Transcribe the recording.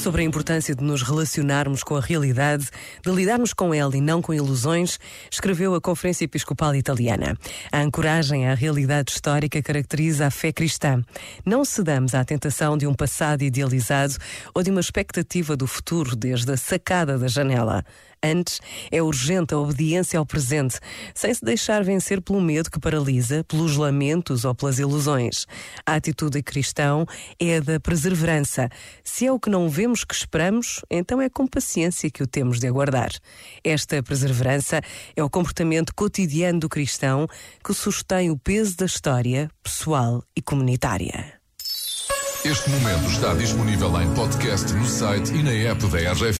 Sobre a importância de nos relacionarmos com a realidade, de lidarmos com ela e não com ilusões, escreveu a Conferência Episcopal Italiana. A ancoragem à realidade histórica caracteriza a fé cristã. Não cedamos à tentação de um passado idealizado ou de uma expectativa do futuro desde a sacada da janela. Antes, é urgente a obediência ao presente, sem se deixar vencer pelo medo que paralisa, pelos lamentos ou pelas ilusões. A atitude cristão é a da perseverança. Se é o que não vemos que esperamos, então é com paciência que o temos de aguardar. Esta perseverança é o comportamento cotidiano do cristão que sustém o peso da história pessoal e comunitária. Este momento está disponível em podcast no site e na app da RF.